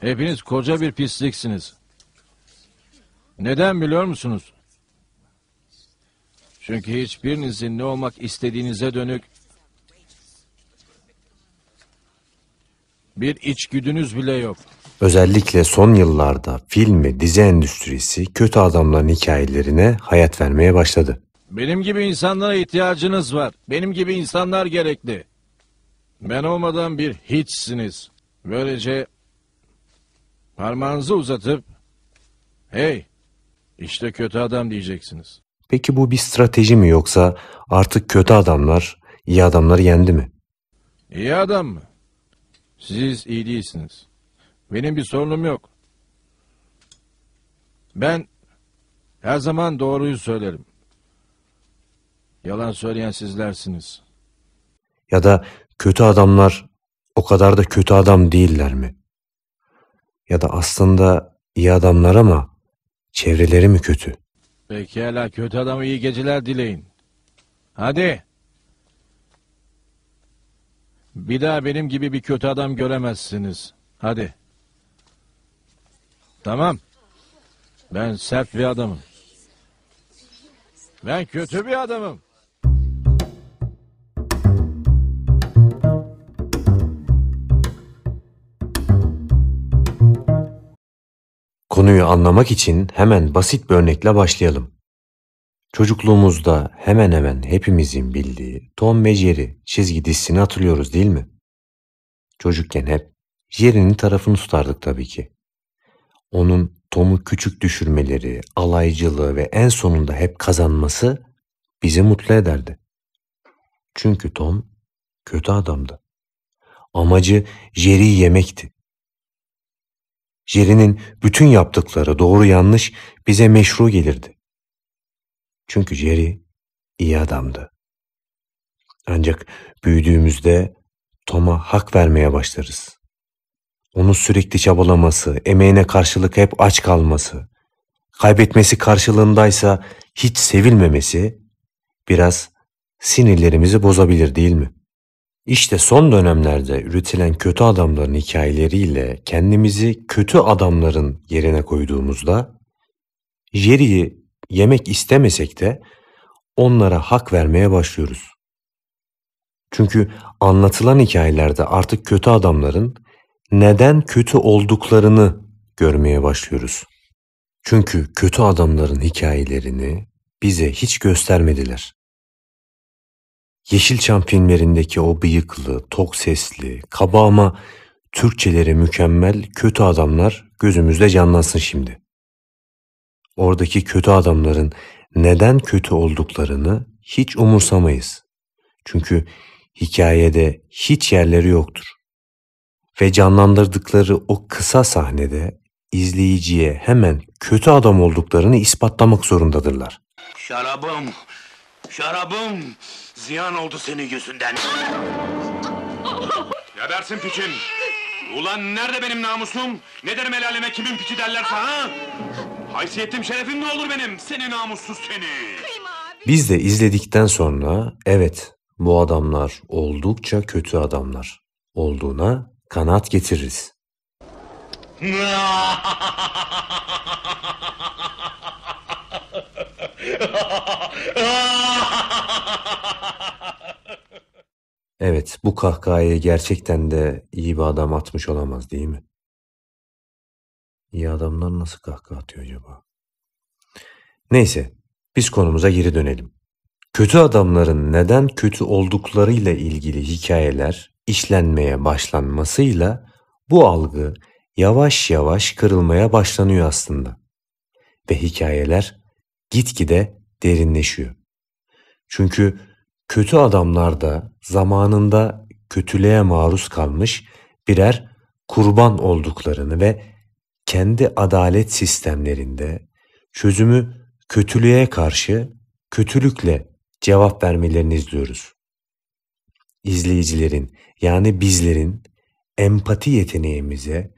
Hepiniz koca bir pisliksiniz. Neden biliyor musunuz? Çünkü hiçbirinizin ne olmak istediğinize dönük bir içgüdünüz bile yok. Özellikle son yıllarda film ve dizi endüstrisi kötü adamların hikayelerine hayat vermeye başladı. Benim gibi insanlara ihtiyacınız var. Benim gibi insanlar gerekli. Ben olmadan bir hiçsiniz. Böylece parmağınızı uzatıp hey işte kötü adam diyeceksiniz. Peki bu bir strateji mi yoksa artık kötü adamlar iyi adamları yendi mi? İyi adam mı? Siz iyi değilsiniz. Benim bir sorunum yok. Ben her zaman doğruyu söylerim. Yalan söyleyen sizlersiniz. Ya da kötü adamlar o kadar da kötü adam değiller mi? Ya da aslında iyi adamlar ama çevreleri mi kötü? Pekala kötü adama iyi geceler dileyin. Hadi. Bir daha benim gibi bir kötü adam göremezsiniz. Hadi. Tamam. Ben sert bir adamım. Ben kötü bir adamım. Konuyu anlamak için hemen basit bir örnekle başlayalım. Çocukluğumuzda hemen hemen hepimizin bildiği Tom ve Jerry çizgi dizisini hatırlıyoruz değil mi? Çocukken hep Jerry'nin tarafını tutardık tabii ki. Onun Tom'u küçük düşürmeleri, alaycılığı ve en sonunda hep kazanması bizi mutlu ederdi. Çünkü Tom kötü adamdı. Amacı Jerry'i yemekti. Jerry'nin bütün yaptıkları doğru yanlış bize meşru gelirdi. Çünkü Jerry iyi adamdı. Ancak büyüdüğümüzde Tom'a hak vermeye başlarız. Onu sürekli çabalaması, emeğine karşılık hep aç kalması, kaybetmesi karşılığındaysa hiç sevilmemesi biraz sinirlerimizi bozabilir değil mi? İşte son dönemlerde üretilen kötü adamların hikayeleriyle kendimizi kötü adamların yerine koyduğumuzda Jerry'i yemek istemesek de onlara hak vermeye başlıyoruz. Çünkü anlatılan hikayelerde artık kötü adamların neden kötü olduklarını görmeye başlıyoruz. Çünkü kötü adamların hikayelerini bize hiç göstermediler. Yeşilçam filmlerindeki o bıyıklı, tok sesli, kaba ama Türkçeleri mükemmel kötü adamlar gözümüzde canlansın şimdi. Oradaki kötü adamların neden kötü olduklarını hiç umursamayız. Çünkü hikayede hiç yerleri yoktur. Ve canlandırdıkları o kısa sahnede izleyiciye hemen kötü adam olduklarını ispatlamak zorundadırlar. Şarabım, şarabım ziyan oldu senin yüzünden. Gebersin piçin. Ulan nerede benim namusum? Ne derim el aleme kimin piçi derlerse ha? Haysiyetim şerefim ne olur benim? Seni namussuz seni. Biz de izledikten sonra evet bu adamlar oldukça kötü adamlar olduğuna kanaat getiririz. Evet bu kahkahayı gerçekten de iyi bir adam atmış olamaz değil mi? İyi adamlar nasıl kahkaha atıyor acaba? Neyse biz konumuza geri dönelim. Kötü adamların neden kötü olduklarıyla ilgili hikayeler işlenmeye başlanmasıyla bu algı yavaş yavaş kırılmaya başlanıyor aslında. Ve hikayeler gitgide derinleşiyor. Çünkü kötü adamlar da zamanında kötülüğe maruz kalmış birer kurban olduklarını ve kendi adalet sistemlerinde çözümü kötülüğe karşı kötülükle cevap vermelerini izliyoruz. İzleyicilerin yani bizlerin empati yeteneğimize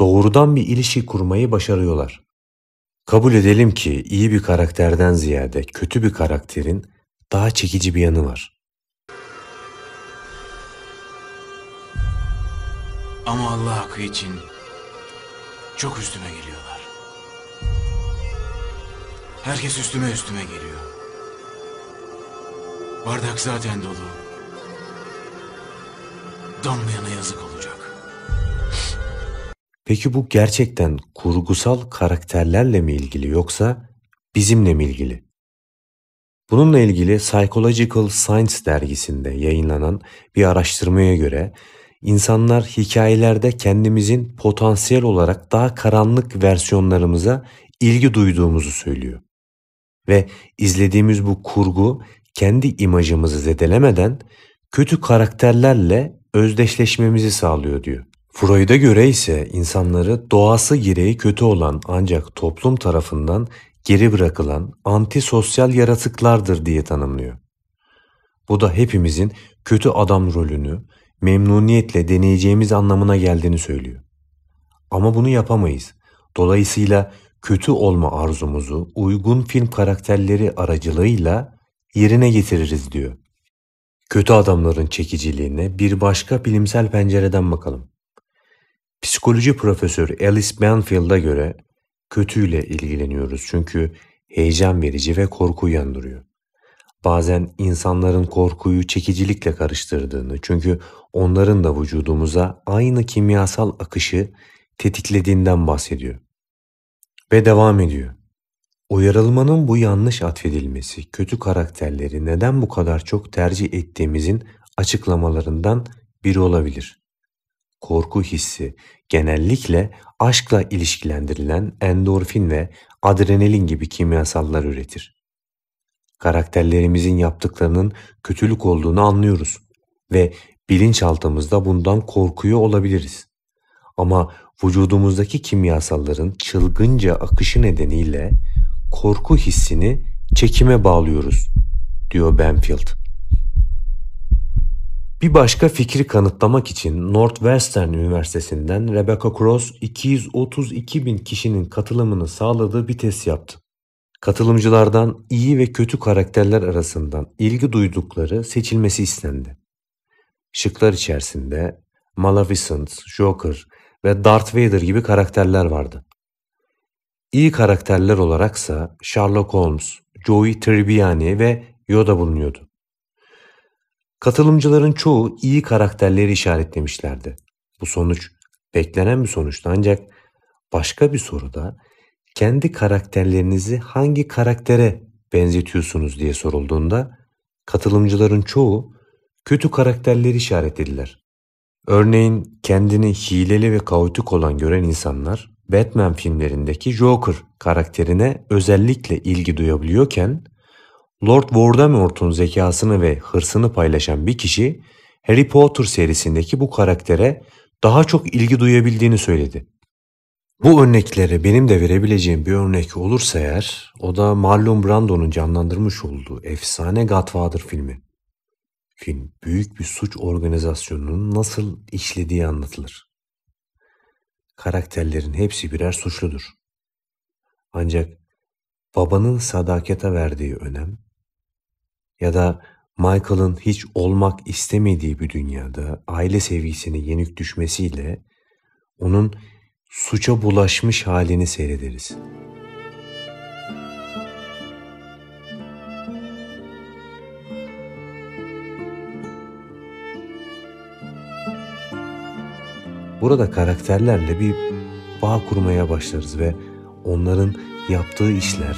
doğrudan bir ilişki kurmayı başarıyorlar. Kabul edelim ki iyi bir karakterden ziyade kötü bir karakterin daha çekici bir yanı var. Ama Allah hakkı için Çok üstüme geliyorlar. Herkes üstüme üstüme geliyor. Bardak zaten dolu. Damlayana yazık olacak. Peki bu gerçekten kurgusal karakterlerle mi ilgili yoksa bizimle mi ilgili? Bununla ilgili Psychological Science dergisinde yayınlanan bir araştırmaya göre insanlar hikayelerde kendimizin potansiyel olarak daha karanlık versiyonlarımıza ilgi duyduğumuzu söylüyor. Ve izlediğimiz bu kurgu kendi imajımızı zedelemeden kötü karakterlerle özdeşleşmemizi sağlıyor diyor. Freud'a göre ise insanları doğası gereği kötü olan ancak toplum tarafından geri bırakılan antisosyal yaratıklardır diye tanımlıyor. Bu da hepimizin kötü adam rolünü memnuniyetle deneyeceğimiz anlamına geldiğini söylüyor. Ama bunu yapamayız. Dolayısıyla kötü olma arzumuzu uygun film karakterleri aracılığıyla yerine getiririz diyor. Kötü adamların çekiciliğine bir başka bilimsel pencereden bakalım. Psikoloji profesörü Alice Banfield'a göre kötüyle ilgileniyoruz çünkü heyecan verici ve korku uyandırıyor. Bazen insanların korkuyu çekicilikle karıştırdığını çünkü onların da vücudumuza aynı kimyasal akışı tetiklediğinden bahsediyor. Ve devam ediyor. Uyarılmanın bu yanlış atfedilmesi kötü karakterleri neden bu kadar çok tercih ettiğimizin açıklamalarından biri olabilir. Korku hissi genellikle aşkla ilişkilendirilen endorfin ve adrenalin gibi kimyasallar üretir. Karakterlerimizin yaptıklarının kötülük olduğunu anlıyoruz ve bilinçaltımızda bundan korkuyor olabiliriz. Ama vücudumuzdaki kimyasalların çılgınca akışı nedeniyle korku hissini çekime bağlıyoruz, diyor Banfield. Bir başka fikri kanıtlamak için Northwestern Üniversitesi'nden Rebecca Cross 232 bin kişinin katılımını sağladığı bir test yaptı. Katılımcılardan iyi ve kötü karakterler arasından ilgi duydukları seçilmesi istendi. Şıklar içerisinde Maleficent, Joker ve Darth Vader gibi karakterler vardı. İyi karakterler olaraksa Sherlock Holmes, Joey Tribbiani ve Yoda bulunuyordu. Katılımcıların çoğu iyi karakterleri işaretlemişlerdi. Bu sonuç beklenen bir sonuçtu ancak başka bir soruda kendi karakterlerinizi hangi karaktere benzetiyorsunuz diye sorulduğunda katılımcıların çoğu kötü karakterleri işaretlediler. Örneğin kendini hileli ve kaotik olan gören insanlar Batman filmlerindeki Joker karakterine özellikle ilgi duyabiliyorken Lord Voldemort'un zekasını ve hırsını paylaşan bir kişi Harry Potter serisindeki bu karaktere daha çok ilgi duyabildiğini söyledi. Bu örneklere benim de verebileceğim bir örnek olursa eğer o da Marlon Brando'nun canlandırmış olduğu efsane Godfather filmi. Film büyük bir suç organizasyonunun nasıl işlediği anlatılır. Karakterlerin hepsi birer suçludur. Ancak babanın sadakete verdiği önem ya da Michael'ın hiç olmak istemediği bir dünyada aile sevgisine yenik düşmesiyle onun suça bulaşmış halini seyrederiz. Burada karakterlerle bir bağ kurmaya başlarız ve onların yaptığı işler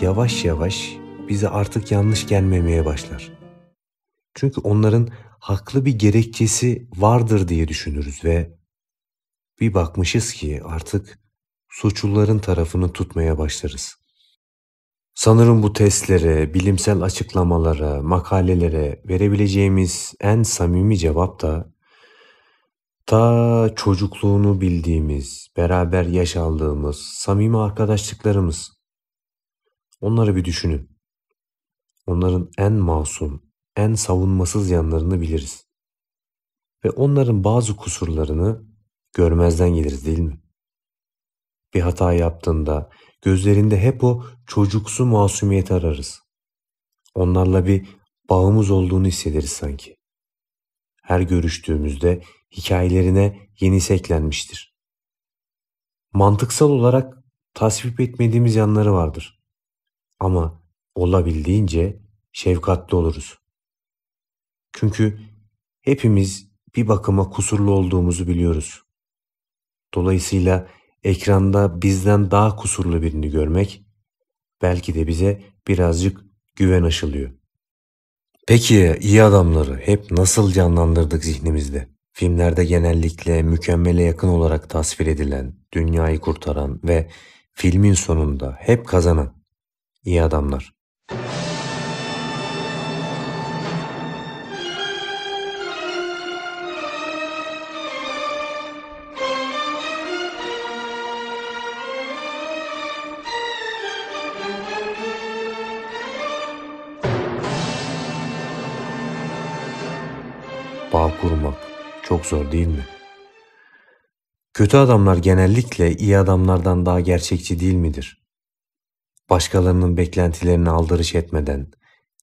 yavaş yavaş bize artık yanlış gelmemeye başlar. Çünkü onların haklı bir gerekçesi vardır diye düşünürüz ve bir bakmışız ki artık suçluların tarafını tutmaya başlarız. Sanırım bu testlere, bilimsel açıklamalara, makalelere verebileceğimiz en samimi cevap da ta çocukluğunu bildiğimiz, beraber yaş aldığımız samimi arkadaşlıklarımız. Onları bir düşünün. Onların en masum, en savunmasız yanlarını biliriz. Ve onların bazı kusurlarını görmezden geliriz değil mi? Bir hata yaptığında gözlerinde hep o çocuksu masumiyet ararız. Onlarla bir bağımız olduğunu hissederiz sanki. Her görüştüğümüzde hikayelerine yenisi eklenmiştir. Mantıksal olarak tasvip etmediğimiz yanları vardır. Ama olabildiğince şefkatli oluruz. Çünkü hepimiz bir bakıma kusurlu olduğumuzu biliyoruz. Dolayısıyla ekranda bizden daha kusurlu birini görmek belki de bize birazcık güven aşılıyor. Peki iyi adamları hep nasıl canlandırdık zihnimizde? Filmlerde genellikle mükemmele yakın olarak tasvir edilen, dünyayı kurtaran ve filmin sonunda hep kazanan iyi adamlar. Çok zor değil mi? Kötü adamlar genellikle iyi adamlardan daha gerçekçi değil midir? Başkalarının beklentilerini aldırış etmeden,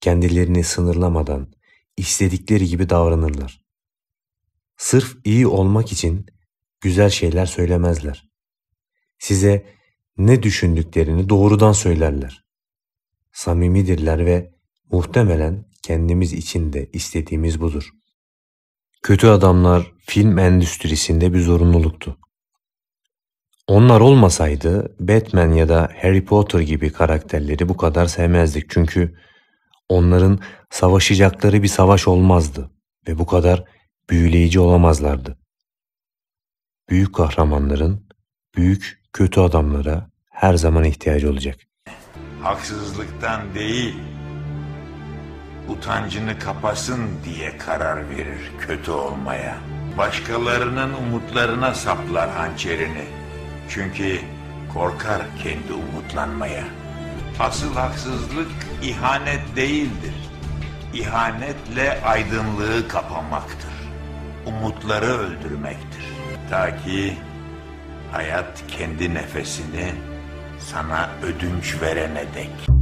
kendilerini sınırlamadan, istedikleri gibi davranırlar. Sırf iyi olmak için güzel şeyler söylemezler. Size ne düşündüklerini doğrudan söylerler. Samimidirler ve muhtemelen kendimiz için de istediğimiz budur. Kötü adamlar film endüstrisinde bir zorunluluktu. Onlar olmasaydı Batman ya da Harry Potter gibi karakterleri bu kadar sevmezdik çünkü onların savaşacakları bir savaş olmazdı ve bu kadar büyüleyici olamazlardı. Büyük kahramanların büyük kötü adamlara her zaman ihtiyacı olacak. haksızlıktan değil, utancını kapasın diye karar verir kötü olmaya. Başkalarının umutlarına saplar hançerini. Çünkü korkar kendi umutlanmaya. Asıl haksızlık ihanet değildir. İhanetle aydınlığı kapamaktır. Umutları öldürmektir. Ta ki hayat kendi nefesini sana ödünç verene dek.